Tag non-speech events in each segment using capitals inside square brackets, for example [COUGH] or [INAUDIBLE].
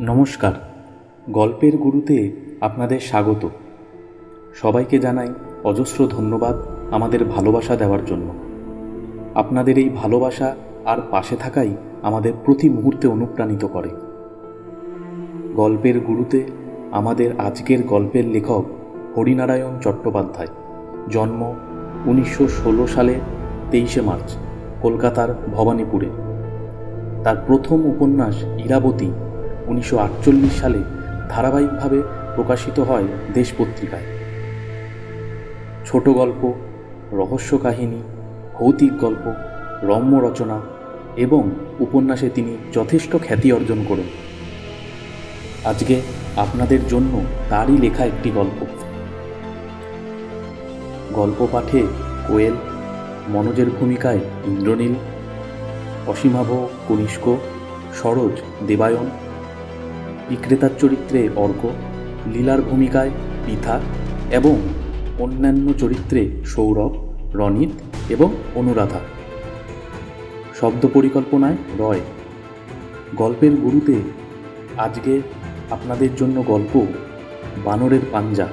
নমস্কার, গল্পের গুরুতে আপনাদের স্বাগত। সবাইকে জানাই অজস্র ধন্যবাদ আমাদের ভালোবাসা দেওয়ার জন্য। আপনাদের এই ভালোবাসা আর পাশে থাকাই আমাদের প্রতি মুহূর্তে অনুপ্রাণিত করে। গল্পের গুরুতে আমাদের আজকের গল্পের লেখক হরিনারায়ণ চট্টোপাধ্যায়। জন্ম উনিশশো ষোলো সালে তেইশে মার্চ, কলকাতার ভবানীপুরে। তার প্রথম উপন্যাস ইরাবতী উনিশশো আটচল্লিশ সালে ধারাবাহিকভাবে প্রকাশিত হয় দেশ পত্রিকায়। ছোট গল্প, রহস্য কাহিনী, ভৌতিক গল্প, রম্য রচনা এবং উপন্যাসে তিনি যথেষ্ট খ্যাতি অর্জন করেন। আজকে আপনাদের জন্য তারই লেখা একটি গল্প। গল্প পাঠে কোয়েল, মনোজের ভূমিকায় ইন্দ্রনীল অসীমাভ, কনিষ্ক, সরোজ, দেবায়ন। বিক্রেতার চরিত্রে অর্ক, লীলার ভূমিকায় পিথা এবং অন্যান্য চরিত্রে সৌরভ, রনিত এবং অনুরাধা। শব্দ পরিকল্পনায় রয়। গল্পের গুরুতে আজকে আপনাদের জন্য গল্প বানরের পাঞ্জা।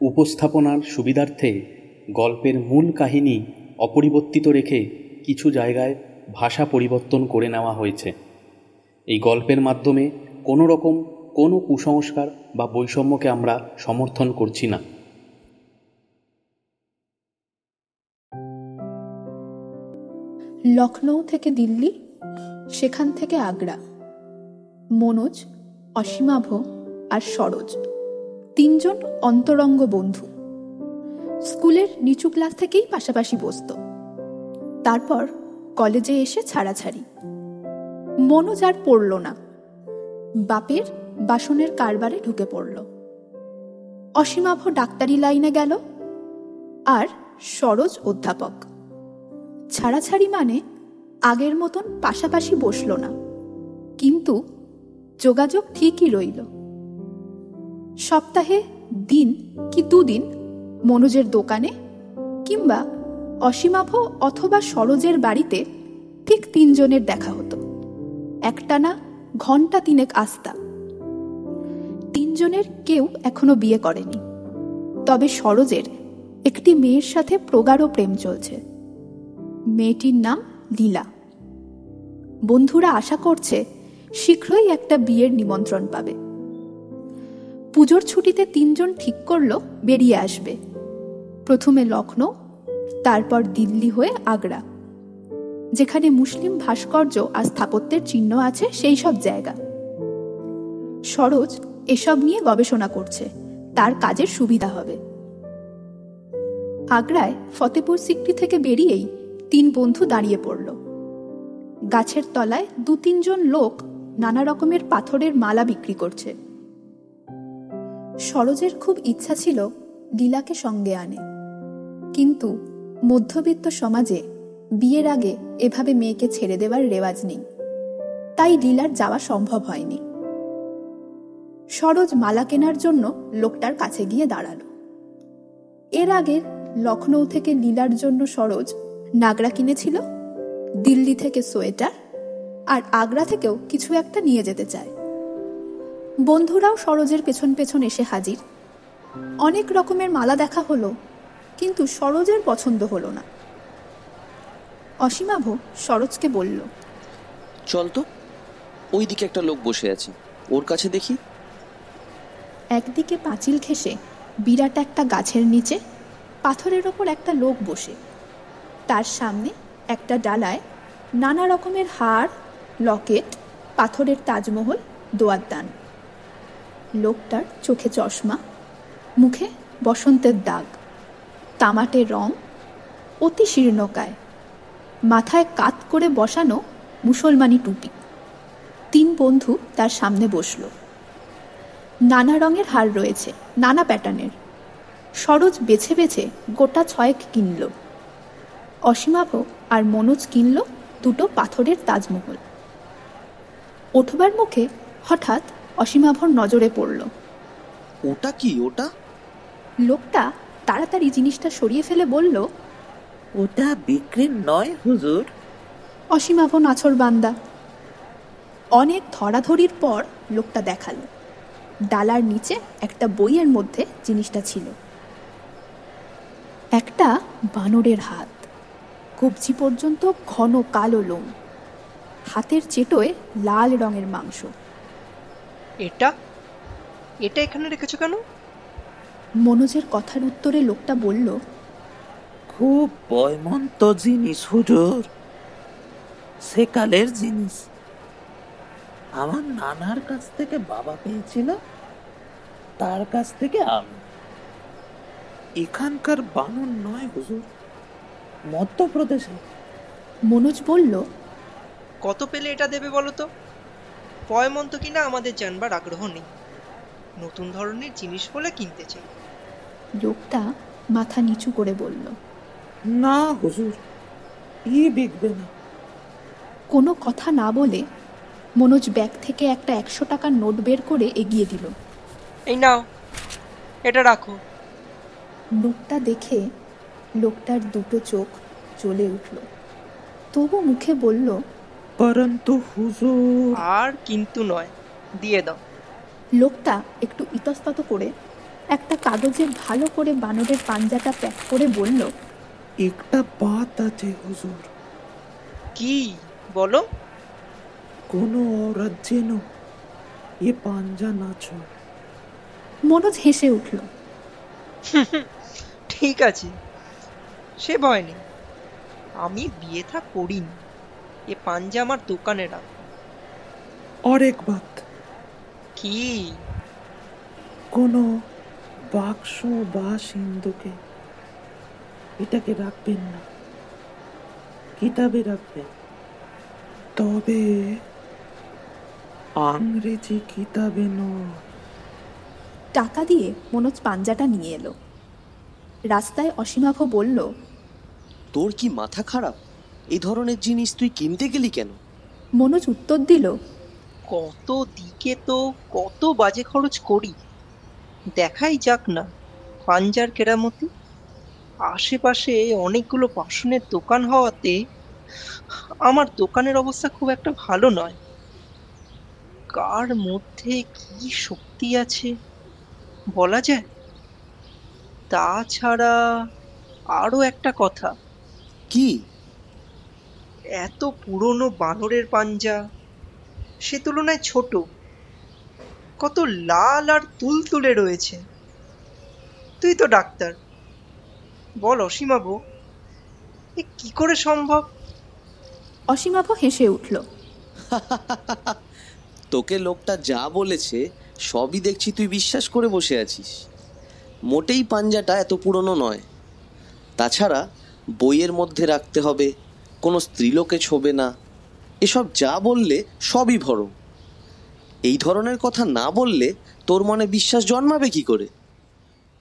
উপস্থাপনার সুবিধার্থে গল্পের মূল কাহিনী অপরিবর্তিত রেখে কিছু জায়গায় ভাষা পরিবর্তন করে নেওয়া হয়েছে। এই গল্পের মাধ্যমে কোনো রকম কোনো কুসংস্কার বা বৈষম্যকে আমরা সমর্থন করছি না। লখনৌ থেকে দিল্লি, সেখান থেকে আগ্রা। মনোজ, অসীমাভ আর সরোজ। তিনজন অন্তরঙ্গ বন্ধু। স্কুলের নিচু ক্লাস থেকেই পাশাপাশি বসত। তারপর কলেজে এসে ছাড়াছাড়ি। মনোজ আর পড়ল না। বাপের বাসনের কারবারে ঢুকে পড়ল। অসীমাভ ডাক্তারি লাইনে গেল আর সরোজ অধ্যাপক। ছাড়াছাড়ি মানে আগের মতন পাশাপাশি বসল না, কিন্তু যোগাযোগ ঠিকই রইল। সপ্তাহে দিন কি দুদিন মনোজের দোকানে কিংবা অসীমাভ অথবা সরোজের বাড়িতে ঠিক তিনজনের দেখা হতো। একটানা ঘণ্টা তিনেক আস্তা। তিনজনের কেউ এখনও বিয়ে করেনি। তবে সরোজের একটি মেয়ের সাথে প্রগাঢ় প্রেম চলছে। মেয়েটির নাম লীলা। বন্ধুরা আশা করছে শীঘ্রই একটা বিয়ের নিমন্ত্রণ পাবে। পুজোর ছুটিতে তিনজন ঠিক করল বেরিয়ে আসবে। প্রথমে লখনৌ তারপর দিল্লি হয়ে আগ্রা, যেখানে মুসলিম ভাস্কর্য আর স্থাপত্যের চিহ্ন আছে সেই সব জায়গা। সরোজ এসব নিয়ে গবেষণা করছে, তার কাজের সুবিধা হবে। আগ্রায় ফতেপুর সিক্রি থেকে বেরিয়েই তিন বন্ধু দাঁড়িয়ে পড়ল। গাছের তলায় দু তিনজন লোক নানা রকমের পাথরের মালা বিক্রি করছে। সরোজের খুব ইচ্ছা ছিল লীলাকে সঙ্গে আনে। কিন্তু মধ্যবিত্ত সমাজে বিয়ের আগে এভাবে মেয়েকে ছেড়ে দেওয়ার রেওয়াজ নেই। তাই লীলার যাওয়া সম্ভব হয়নি। সরোজ মালা কেনার জন্য লোকটার কাছে গিয়ে দাঁড়াল। এর আগে লখনৌ থেকে লীলার জন্য সরোজ নাগরা কিনেছিল, দিল্লি থেকে সোয়েটার, আর আগ্রা থেকেও কিছু একটা নিয়ে যেতে চায়। বন্ধুরাও সরোজের পেছন পেছন এসে হাজির। অনেক রকমের মালা দেখা হলো কিন্তু সরোজের পছন্দ হলো না। অসীমাভ সরোজকে বলল চল তো ওই দিকে একটা লোক বসে আছে ওর কাছে দেখি। একদিকে পাঁচিল ঘেঁষে বিরাট একটা গাছের নিচে পাথরের ওপর একটা লোক বসে। তার সামনে একটা ডালায় নানা রকমের হার লকেট পাথরের তাজমহল দোয়ারদান। লোকটার চোখে চশমা মুখে বসন্তের দাগ। তামাটে রং অতি শীর্ণকায়। মাথায় কাত করে বসানো মুসলমানি টুপি। তিন বন্ধু তার সামনে বসল। নানা রঙের হার রয়েছে নানা প্যাটার্নের। সরোজ বেছে বেছে গোটা ছয়েক কিনল। অসীমাভ আর মনোজ কিনল দুটো পাথরের তাজমহল। ওঠবার মুখে হঠাৎ অসীমাভর নজরে পড়ল। ওটা কি ওটা? লোকটা তাড়াতাড়ি জিনিসটা সরিয়ে ফেলে বলল ওটা বিক্রির নয় হুজুর। অসীমাভ নাছর বান্দা। অনেক ধরাধরির পর লোকটা দেখাল। ডালার নিচে একটা বইয়ের মধ্যে জিনিসটা ছিল। একটা বানরের হাত। কবজি পর্যন্ত ঘন কালো লোম। হাতের চেটোয় লাল রঙের মাংস। এটা? এটা এখানে রেখেছো কেন? মনোজের কথার উত্তরে লোকটা বলল খুব বয়মন্ত জিনিস হুজুর। সেকালের জিনিস। আমার নানার কাছ থেকে বাবা পেয়েছিল তার কাছ থেকে আমি। এখানকার বানর নয় হুজুর। মধ্যপ্রদেশে। মনোজ বলল কত পেলে এটা দেবে বলো তো পয়মন্ত কিনা আমাদের জানবার আগ্রহ নেই। নতুন ধরনের জিনিস বলে কিনতে চাই। লোকটা মাথা নিচু করে বলল না হুজুর ই বিকবে না। কোনো কথা না বলে মনোজ ব্যাগ থেকে একটা একশো টাকার নোট বের করে এগিয়ে দিল। এই নাও এটা রাখো। নোটটা দেখে লোকটার দুটো চোখ চলে উঠল। তবু মুখে বলল পরন্তু হুজুর। আর কিন্তু নয় দিয়ে দাও। লোকটা একটু ইতস্তত করে একটা কাগজে ভালো করে বানরের পাঞ্জাটা প্যাক করে বলল একটা বাত আছে হুজুর কি বলো কোনো औरत যেন এ পাঞ্জা না ছোড় মনোজ হেসে উঠল [LAUGHS] ঠিক আছে সে ভয় নেই আমি বিয়ে থা করিনি এ পাঞ্জা আমার দোকানে রাখ और एक बात কি কোনো বাক্স বা সিন্ধুকে। এটাকে রাখবেন না। কিতাবে রাখবেন। তবে আংরেজি কিতাবে নয়। টাকা দিয়ে মনোজ পাঞ্জাটা নিয়ে এলো। রাস্তায় অসীমাভ বলল তোর কি মাথা খারাপ? এই ধরনের জিনিস তুই কিনতে গেলি কেন? মনোজ উত্তর দিল কত দিকে তো কত বাজে খরচ করি। দেখাই যাক না পাঞ্জার কেরামতি। আশেপাশে অনেকগুলো বাসনের দোকান হওয়াতে আমার দোকানের অবস্থা খুব একটা ভালো নয়। কার মধ্যে কি শক্তি আছে বলা যায়? তাছাড়া আরও একটা কথা। কি? এত পুরনো বানরের পাঞ্জা সে তুলনায় ছোট। কত লাল আর তুলতুলে রয়েছে। তুই তো ডাক্তার। বল অসীমাবু এ কি করে সম্ভব? অসীমাভ হেসে উঠল। [LAUGHS] তোকে লোকটা যা বলেছে সবই দেখছি তুই বিশ্বাস করে বসে আছিস। মোটেই পাঞ্জাটা এত পুরনো নয়। তাছাড়া বইয়ের মধ্যে রাখতে হবে কোনো স্ত্রীলোকে ছোবে না। এসব যা বললে সবই ভরম। এই ধরনের কথা না বললে তোর মনে বিশ্বাস জন্মাবে কি করে?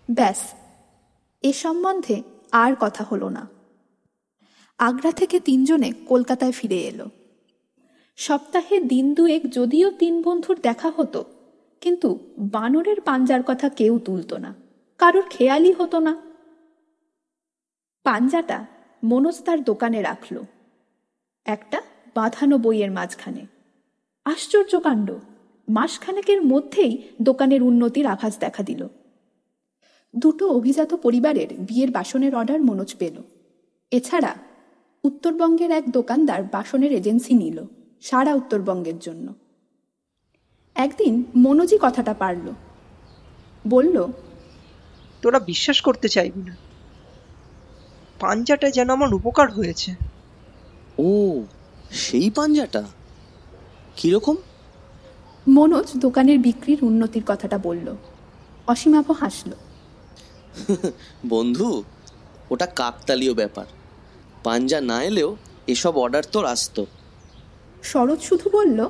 ব্যাস, এ সম্বন্ধে আর কথা হলো না। আগ্রা থেকে তিনজনে কলকাতায় ফিরে এলো। সপ্তাহে দিন দুয়েক যদিও তিন বন্ধুর দেখা হতো, কিন্তু বানরের পাঞ্জার কথা কেউ তুলতো না, কারোর খেয়ালই হতো না। পাঞ্জাটা মনোজ তার দোকানে রাখল, একটা বাঁধানো বইয়ের মাঝখানে। আশ্চর্য কাণ্ড মাসখানেকের মধ্যেই দোকানের উন্নতির আভাস দেখা দিল। দুটো অভিজাত পরিবারের বিয়ের বাসনের অর্ডার মনোজ পেল। এছাড়া উত্তরবঙ্গের এক দোকানদার বাসনের এজেন্সি নিল সারা উত্তরবঙ্গের জন্য। একদিন মনোজই কথাটা পারল। বলল তোরা বিশ্বাস করতে চাইবি না। পাঞ্জাটা যেন আমার উপকার হয়েছে। ও সেই পাঞ্জাটা? কীরকম? মনোজ দোকানের বিক্রির উন্নতির কথাটা বলল। অসীমাভ হাসল। বন্ধু ওটা কাকতালীয় ব্যাপার। পাঞ্জা না এলেও এসব অর্ডার তোর আসতো। শরৎ শুধু বলল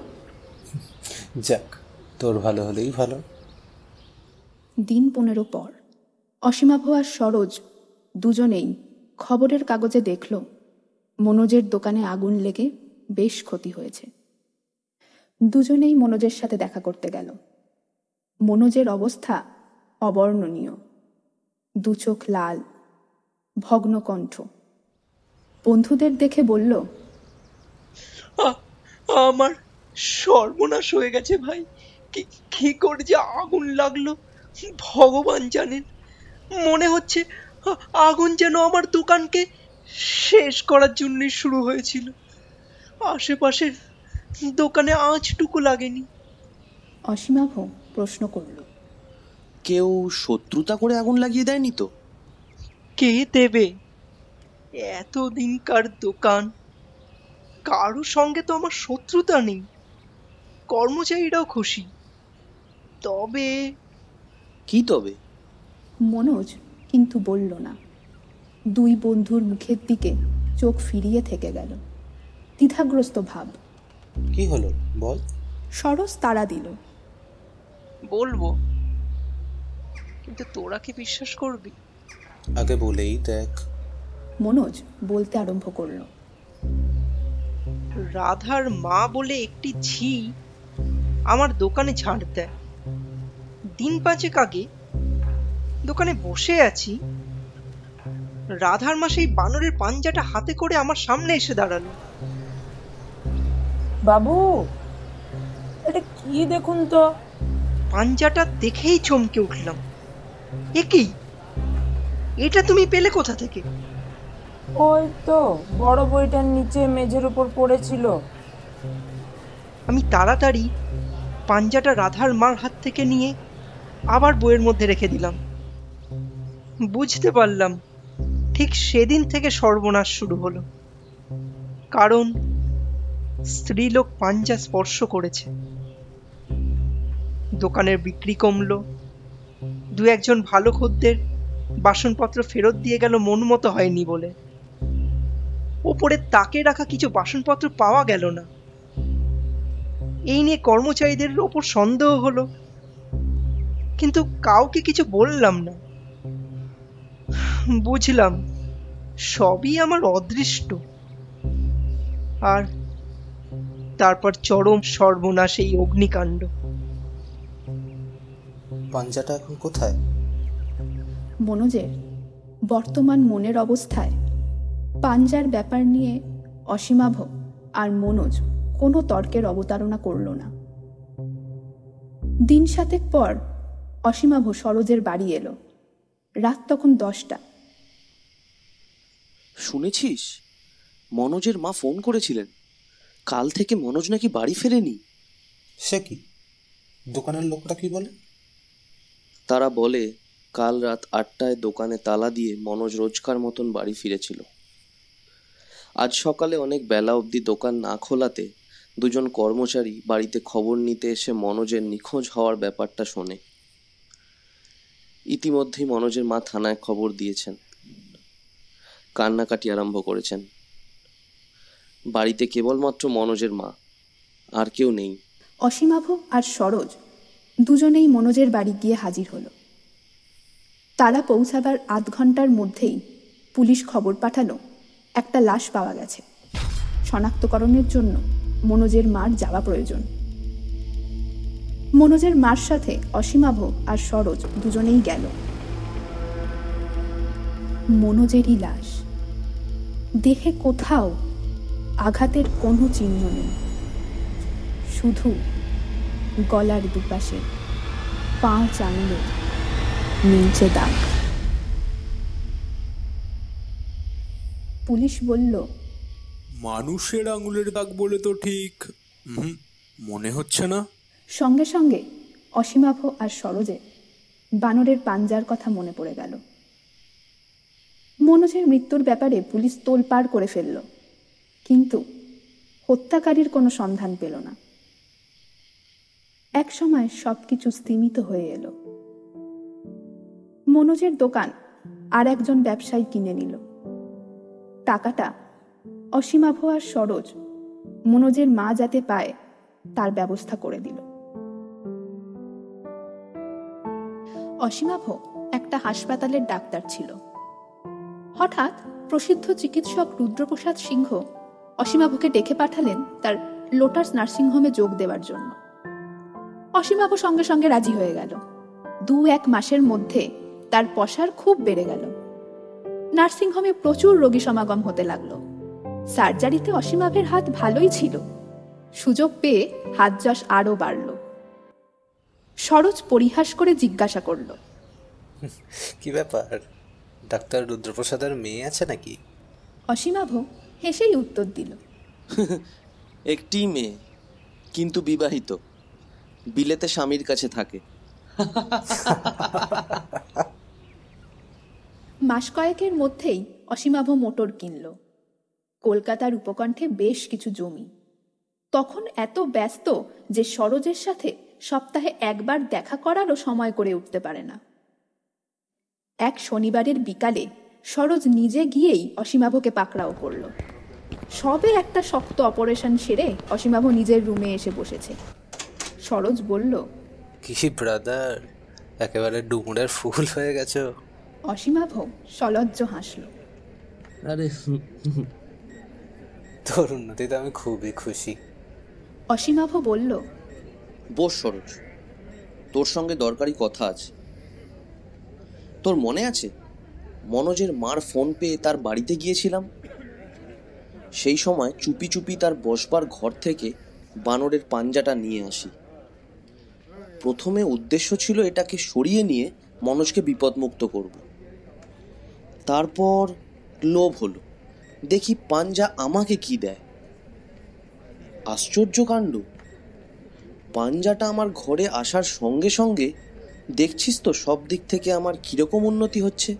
যাক তোর ভালো হলেই ভালো। দিন পনেরো পর অসীমাভ আর সরোজ দুজনেই খবরের কাগজে দেখল মনোজের দোকানে আগুন লেগে বেশ ক্ষতি হয়েছে। দুজনেই মনোজের সাথে দেখা করতে গেল। মনোজের অবস্থা অবর্ণনীয়। দু চোখ লাল, ভগ্ন কণ্ঠ। বন্ধুদের দেখে বলল আমার সর্বনাশ হয়ে গেছে ভাই। কি করে যে আগুন লাগল? ভগবান জানেন। মনে হচ্ছে আগুন যেন আমার দোকানকে শেষ করার জন্যই শুরু হয়েছিল। আশেপাশের দোকানে আঁচটুকু লাগেনি। অসীমাভ প্রশ্ন করল। কেউ শত্রুতা করে আগুন লাগিয়ে দেয়নি তো? কে দেবে? এতদিনকার দোকান? কারোর সঙ্গে তো আমার শত্রুতা নেই। কর্মচারীরাও খুশি। তবে কি তবে? মনোজ কিন্তু বলল না। দুই বন্ধুর মুখের দিকে চোখ ফিরিয়ে থেকে গেল। দ্বিধাগ্রস্ত ভাব। কি হলো? বল। সরস তাড়া দিল। বলব। কিন্তু তোরা কি বিশ্বাস করবি? আগে বলেই দেখ। মনোজ বলতে আরম্ভ করল। রাধার মা বলে একটি ঝি আমার দোকানে ঝাড় দেয়। দিন পাঁচেক আগে দোকানে বসে আছি। রাধার মা সেই বানরের পাঞ্জাটা হাতে করে আমার সামনে এসে দাঁড়াল। বাবু এটা কি দেখুন তো? পাঞ্জাটা দেখেই চমকে উঠলাম এ কি? এটা তুমি পেলে কোথা থেকে? ওই তো বড় বইটার নিচে মেঝের উপর পড়েছিল। আমি তাড়াতাড়ি পাঞ্জাটা রাধার মার হাত থেকে নিয়ে আবার বইয়ের মধ্যে রেখে দিলাম। বুঝতে পারলাম ঠিক সেদিন থেকে সর্বনাশ শুরু হলো। কারণ স্ত্রীলোক পাঞ্জা স্পর্শ করেছে। দোকানের বিক্রি কমলো। দু একজন ভালো খদ্দের বাসনপত্র ফেরত দিয়ে গেল মন মতো হয়নি বলে। ওপরে তাকে রাখা কিছু বাসনপত্র পাওয়া গেল না। এই নিয়ে কর্মচারীদের ওপর সন্দেহ হলো। কিন্তু কাউকে কিছু বললাম না। বুঝলাম, সবই আমার অদৃষ্ট। আর তারপর চরম সর্বনাশ এই অগ্নিকাণ্ড। পাঞ্জাটা এখন কোথায়? মনোজের বর্তমান মনের অবস্থায়। পাঞ্জার ব্যাপার নিয়ে অসীমাভ আর মনোজ কোনো তর্কের অবতারণা করল না। দিন সাতেক পর অসীমাভ সরোজের বাড়ি এলো। রাত তখন দশটা। শুনেছিস? মনোজের মা ফোন করেছিলেন। কাল থেকে মনোজ নাকি বাড়ি ফেরেনি? সে কি? দোকানের লোকটা কি বলে? তারা বলে কাল রাত আটটায় দোকানে তালা দিয়ে মনোজ রোজকার মতন বাড়ি ফিরেছিল। আজ সকালে অনেক বেলা অবধি দোকান না খোলাতে দুজন কর্মচারী বাড়িতে খবর নিতে এসে মনোজের নিখোঁজ হওয়ার ব্যাপারটা শোনে। ইতিমধ্যেই মনোজের মা থানায় খবর দিয়েছেন। কান্নাকাটি আরম্ভ করেছেন। বাড়িতে কেবলমাত্র মনোজের মা, আর কেউ নেই। অসীমাভ আর সরোজ দুজনেই মনোজের বাড়ি গিয়ে হাজির হলো। তারা পৌঁছাবার আধ ঘণ্টার মধ্যেই পুলিশ খবর পাঠালো, একটা লাশ পাওয়া গেছে। শনাক্তকরণের জন্য মনোজের মার যাওয়া প্রয়োজন। মনোজের মার সাথে অসীমাভ আর সরোজ দুজনেই গেল। মনোজেরই লাশ। দেখে কোথাও আঘাতের কোনো চিহ্ন নেই। শুধু গলার দুপাশে পাঁচ আঙুলের নীলচে দাগ। পুলিশ বলল মানুষের আঙুলের দাগ বলে তো ঠিক। মনে হচ্ছে না? সঙ্গে সঙ্গে অসীমাভ আর সরোজে বানরের পাঞ্জার কথা মনে পড়ে গেল। মনোজের মৃত্যুর ব্যাপারে পুলিশ তোলপাড় করে ফেলল। কিন্তু হত্যাকারীর কোনো সন্ধান পেল না। এক সময় সব কিছু স্তিমিত হয়ে এলো। মনোজের দোকান আর একজন ব্যবসায়ী কিনে নিল। টাকাটা অসীমাভ আর সরোজ মনোজের মা যাতে পায়, তার ব্যবস্থা করে দিল। অসীমাভ একটা হাসপাতালের ডাক্তার ছিল। হঠাৎ প্রসিদ্ধ চিকিৎসক রুদ্রপ্রসাদ সিংহ অসীমাভকে ডেকে পাঠালেন তার লোটাস নার্সিংহোমে যোগ দেওয়ার জন্য। অসীমাভ সঙ্গে সঙ্গে রাজি হয়ে গেল। দু এক মাসের মধ্যে তার পসার খুব বেড়ে গেল। নার্সিংহোমে প্রচুর রোগী সমাগম হতে লাগল। সার্জারিতে অসীমাভের হাত ভালোই ছিল। সুযোগ পেয়ে হাত যশ আরও বাড়ল। সরোজ পরিহাস করে জিজ্ঞাসা করল কি ব্যাপার? ডাক্তার রুদ্রপ্রসাদের মেয়ে আছে নাকি? অসীমাভ হেসেই উত্তর দিল। [LAUGHS] একটি মেয়ে কিন্তু বিবাহিত। বিলেতে স্বামীর কাছে থাকে। [LAUGHS] মাস কয়েকের মধ্যেই অসীমাভ মোটর কিনল। কলকাতার উপকণ্ঠে বেশ কিছু জমি। তখন এত ব্যস্ত যে সরোজের সাথে সপ্তাহে একবার দেখা করারও সময় করে উঠতে পারে না। এক শনিবারের বিকালে সরোজ নিজে গিয়েই অসীমাভকে পাকড়াও করল। সবে একটা শক্ত অপারেশন সেরে অসীমাভ নিজের রুমে এসে বসেছে। সরোজ বলল কি ব্রাদার একেবারে ডুমুরের ফুল হয়ে গেছো। অসীমাভ সলজ্জ হাসল। আরে তোর উন্নতিতে আমি খুবই খুশি। অসীমাভ বলল বস সরোজ তোর সঙ্গে দরকারি কথা আছে। তোর মনে আছে? মনোজের মার ফোন পেয়ে তার বাড়িতে গিয়েছিলাম? সেই সময় চুপি চুপি তার বসবার ঘর থেকে বানরের পাঞ্জাটা নিয়ে আসি। প্রথমে উদ্দেশ্য ছিল এটাকে সরিয়ে নিয়ে মনোজকে বিপদমুক্ত করব। তারপর লোভ হলো। দেখি পাঞ্জা আমাকে কি দেয়? আশ্চর্য কাণ্ড। পাঞ্জাটা আমার ঘরে আসার সঙ্গে সঙ্গে, দেখছিস তো সব দিক থেকে আমার কীরকম উন্নতি হচ্ছে?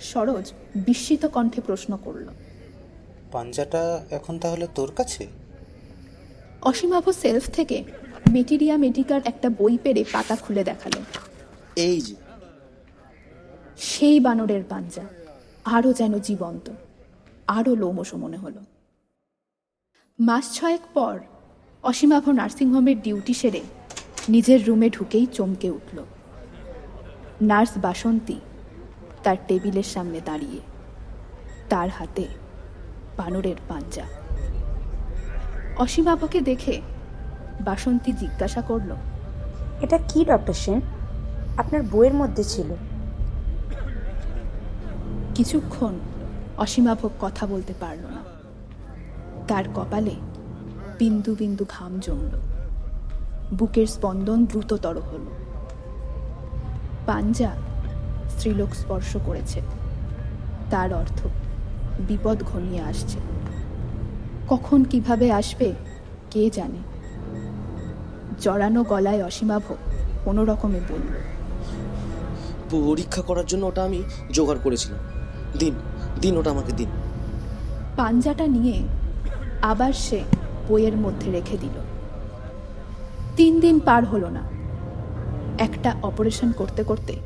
সরোজ বিস্মিত কণ্ঠে প্রশ্ন করল। পাঞ্জাটা এখন তাহলে তোর কাছে? অসীমাভ সেলফ থেকে মেটিরিয়া মেডিকার একটা বই পেরে পাতা খুলে দেখাল। এই যে। সেই বানরের পাঞ্জা আরও যেন জীবন্ত আরও লোমশ মনে হলো। মাস ছয়েক পর অসীমাভ নার্সিংহোমের ডিউটি সেরে নিজের রুমে ঢুকেই চমকে উঠল। নার্স বাসন্তী তার টেবিলের সামনে দাঁড়িয়ে তার হাতে বানরের পাঞ্জা। অসীমাভকে দেখে বাসন্তী জিজ্ঞাসা করল এটা কি ডক্টর সেন? আপনার বইয়ের মধ্যে ছিল। কিছুক্ষণ অসীমাভ কথা বলতে পারল না। তার কপালে বিন্দু বিন্দু ঘাম জমল। বুকের স্পন্দন দ্রুততর হল। পাঞ্জা স্ত্রীলোক স্পর্শ করেছে। তার অর্থ বিপদ ঘনিয়ে আসছে। কখন কীভাবে আসবে কে জানে। জড়ানো গলায় অসীমাভ কোনো রকমে বলল পরীক্ষা করার জন্য ওটা আমি জোগাড় করেছিলাম। দিন দিন ওটা আমাকে দিন। পাঞ্জাটা নিয়ে আবার সে বইয়ের মধ্যে রেখে দিল। তিন দিন পার হলো না। একটা অপারেশন করতে করতে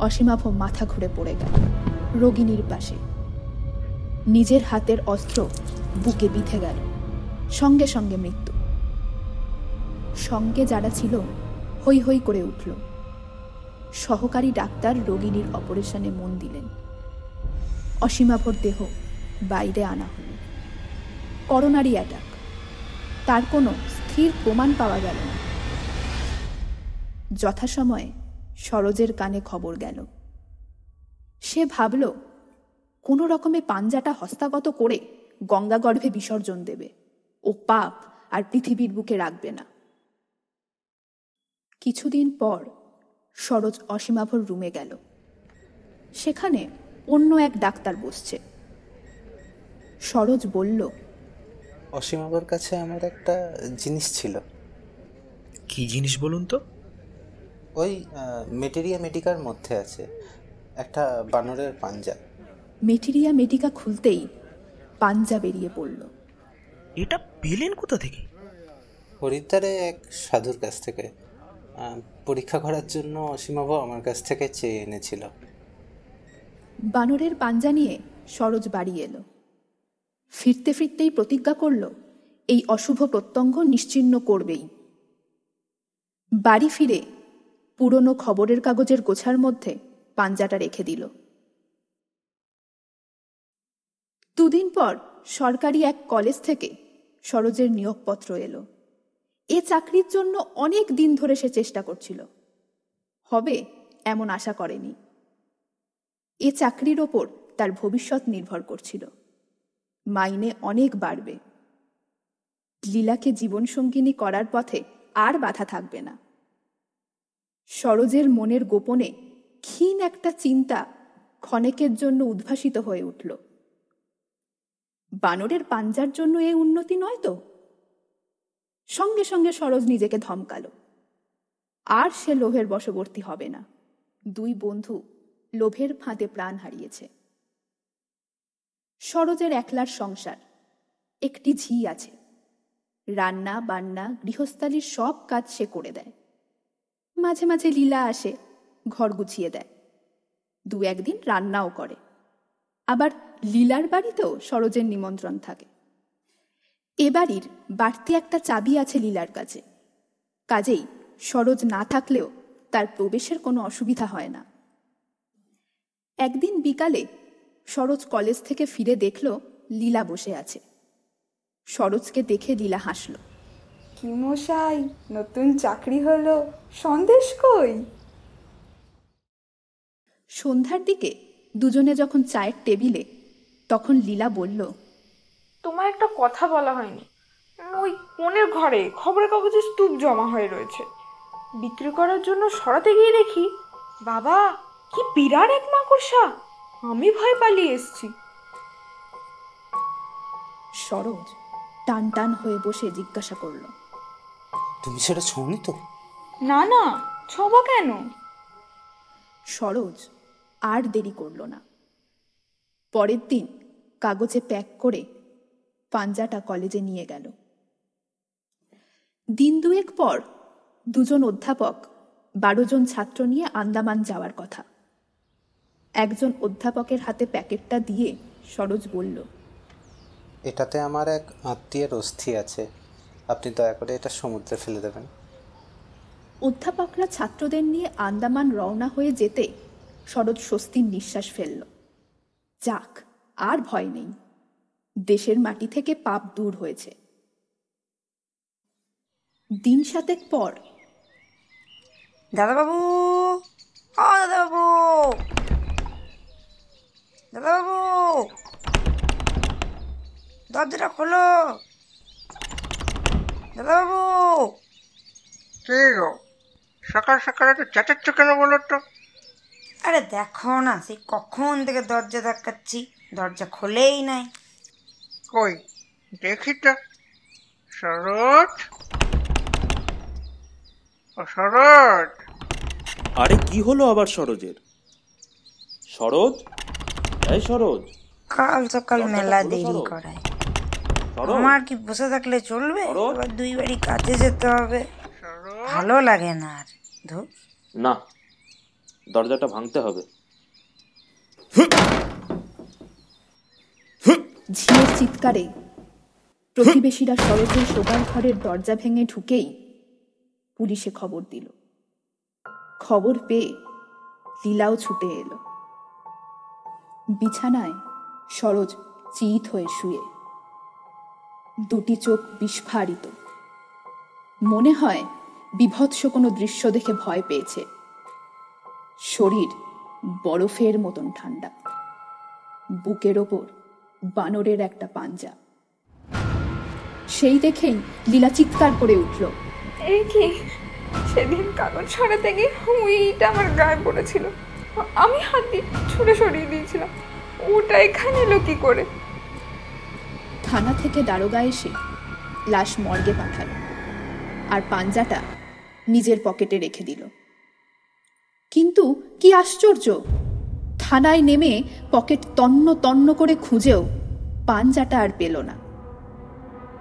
অসীমাভ মাথা ঘুরে পড়ে গেল। রোগিনীর পাশে। নিজের হাতের অস্ত্র বুকে বিঁধে গেল। সঙ্গে সঙ্গে মৃত্যু। সঙ্গে যারা ছিল, হৈ হৈ করে উঠল। সহকারী ডাক্তার রোগিনীর অপারেশনে মন দিলেন। অসীমাভর দেহ বাইরে আনা হল। করোনারি অ্যাটাক তার কোনো স্থির প্রমাণ পাওয়া গেল না। যথাসময়ে সরোজের কানে খবর গেল। সে ভাবল কোনো রকমে পাঞ্জাটা হস্তাগত করে গঙ্গাগর্ভে বিসর্জন দেবে। ও পাপ আর পৃথিবীর বুকে রাখবে না। কিছুদিন পর সরোজ অসীমাভর রুমে গেল। সেখানে অন্য এক ডাক্তার বসছে। সরোজ বলল অসীমাবার কাছে আমার একটা জিনিস ছিল। কি জিনিস বলুন তো? ওই মেটেরিয়া মেডিকার মধ্যে আছে। একটা বানরের পাঞ্জা। মেটেরিয়া মেডিকা খুলতেই পাঞ্জা বেরিয়ে পড়ল। এটা পেলেন কোথা থেকে? হরিদ্বারে এক সাধুর কাছ থেকে। পরীক্ষা করার জন্য অসীমাবু আমার কাছ থেকে চেয়ে এনেছিল। বানরের পাঞ্জা নিয়ে সরোজ বাড়ি এলো। ফিরতে ফিরতেই প্রতিজ্ঞা করল এই অশুভ প্রত্যঙ্গ নিশ্চিহ্ন করবেই। বাড়ি ফিরে পুরনো খবরের কাগজের গোছার মধ্যে পাঞ্জাটা রেখে দিল। দুদিন পর সরকারি এক কলেজ থেকে সরোজের নিয়োগপত্র এলো। এ চাকরির জন্য অনেক দিন ধরে সে চেষ্টা করছিল। হবে এমন আশা করেনি। এ চাকরির ওপর তার ভবিষ্যৎ নির্ভর করছিল। মাইনে অনেক বাড়বে। লীলাকে জীবনসঙ্গিনী করার পথে আর বাধা থাকবে না। সরোজের মনের গোপনে ক্ষীণ একটা চিন্তা ক্ষণেকের জন্য উদ্ভাসিত হয়ে উঠল। বানরের পাঞ্জার জন্য এ উন্নতি নয় তো? সঙ্গে সঙ্গে সরোজ নিজেকে ধমকালো। আর সে লোভের বশবর্তী হবে না। দুই বন্ধু লোভের ফাঁদে প্রাণ হারিয়েছে। সরোজের একলার সংসার, একটি ঝি আছে। রান্না, বান্না, গৃহস্থালির সব কাজ সে করে দেয়। মাঝে মাঝে লীলা আসে, ঘর গুছিয়ে দেয়। দু একদিন রান্নাও করে। আবার লীলার বাড়িতেও সরোজের নিমন্ত্রণ থাকে। এ বাড়ির বাড়তি একটা চাবি আছে লীলার কাছে। কাজেই সরোজ না থাকলেও তার প্রবেশের কোনো অসুবিধা হয় না। একদিন বিকালে সরোজ কলেজ থেকে ফিরে দেখল লীলা বসে আছে। সরোজকে দেখে লীলা হাসল। কি মশাই নতুন চাকরি হলো সন্দেশ কই? সন্ধ্যার দিকে দুজনে যখন চায়ের টেবিলে তখন লীলা বলল তোমার একটা কথা বলা হয়নি। ওই কোণের ঘরে খবরের কাগজে স্তূপ জমা হয়ে রয়েছে। বিক্রি করার জন্য সরাতে গিয়ে দেখি বাবা কি বিরাট এক মাকড়সা। আমি ভয় পালিয়ে এসছি। সরোজ টান টান হয়ে বসে জিজ্ঞাসা করল তুমি সেটা ছৌনি তো? না না ছবা কেন? সরোজ আর দেরি করল না। পরের দিন কাগজে প্যাক করে পাঞ্জাটা কলেজে নিয়ে গেল। দিন দুয়েক পর দুজন অধ্যাপক বারো জন ছাত্র নিয়ে আন্দামান যাওয়ার কথা। একজন অধ্যাপকের হাতে প্যাকেটটা দিয়ে সরোজ বলল এটাতে আমার এক আত্মীয়ের অস্থি আছে। আপনি দয়া করে এটা সমুদ্রে ফেলে দেবেন। অধ্যাপকরা ছাত্রদের নিয়ে আন্দামান রওনা হয়ে যেতে শরৎ স্বস্তির নিঃশ্বাস ফেলল। যাক আর ভয় নেই। দেশের মাটি থেকে পাপ দূর হয়েছে। দিন সাতেক পর। দাদাবাবু! ও দাদাবাবু! দাদাবাবু! দরজাটা খোলো। দাদাবাবু! কে গো? সকাল সকাল একটু চেঁচাচ্ছ কেন বলো তো? আরে দেখো না সেই কখন থেকে দরজা ধাক্কাচ্ছি দরজা খোলেই নাই। কই? দেখি তো। সরোজ ও সরোজ আরে কি হলো আবার সরোজের? সরোজ এই সরোজ কাল সকাল মেলা দেরি। করায়। আমার কি বসে থাকলে চলবে। দুই বাড়ি কাজে যেতে হবে। ভালো লাগে না আর। ধুর। না দরজাটা ভাঙতে হবে। ঝিয়ের চিৎকারে। প্রতিবেশীরা সরোজের শোবার ঘরের দরজা ভেঙে ঢুকেই পুলিশে খবর দিল। খবর পেয়ে লীলাও ছুটে এলো। বিছানায় সরোজ চিত হয়ে শুয়ে। দুটি চোখ বিস্ফারিত। মনে হয় বিভৎস কোনো দৃশ্য দেখে ভয় পেয়েছে। শরীর বরফের মতন ঠান্ডা। বুকের ওপর বানরের একটা পাঞ্জা। সেই দেখেই লীলা চিৎকার করে উঠল। এই কি সেদিন কাগজ ছড়াতে গিয়ে উইটা আমার গায়ে পড়েছিল। আমি হাত দিয়ে ছুঁড়ে সরিয়ে দিয়েছিলাম। ওটা এখানে এলো কি করে? থানা থেকে দারোগা এসে লাশ মর্গে পাঠালো। আর পাঞ্জাটা নিজের পকেটে রেখে দিল। কিন্তু কি আশ্চর্য? থানায় নেমে পকেট তন্ন তন্ন করে খুঁজেও পাঞ্জাটা আর পেল না।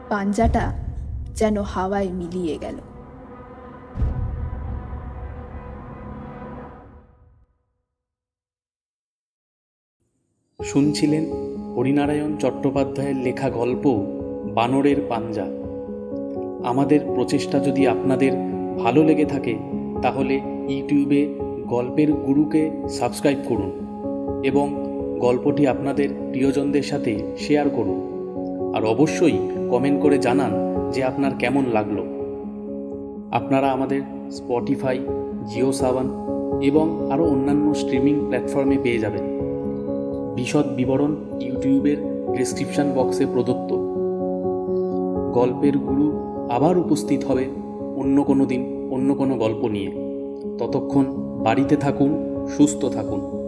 পাঞ্জাটা যেন হাওয়ায় মিলিয়ে গেল। শুনছিলেন হরিনারায়ণ চট্টোপাধ্যায়ের লেখা গল্প বানরের পাঞ্জা। আমাদের প্রচেষ্টা যদি আপনাদের ভালো লেগে থাকে, তাহলে ইউটিউবে গল্পের গুরুকে সাবস্ক্রাইব করুন এবং গল্পটি আপনাদের প্রিয়জনদের সাথে শেয়ার করুন। আর অবশ্যই কমেন্ট করে জানান যে আপনার কেমন লাগল। আপনারা আমাদের স্পটিফাই জিও সাবান এবং আরও অন্যান্য স্ট্রিমিং প্ল্যাটফর্মে পেয়ে যাবেন। বিশদ বিবরণ ইউটিউবের ডিসক্রিপশন বক্সে প্রদত্ত। গল্পের গুরু আবার উপস্থিত হবে অন্য কোনো দিন, অন্য কোনো গল্প নিয়ে। ততক্ষণ বাড়িতে থাকুন সুস্থ থাকুন।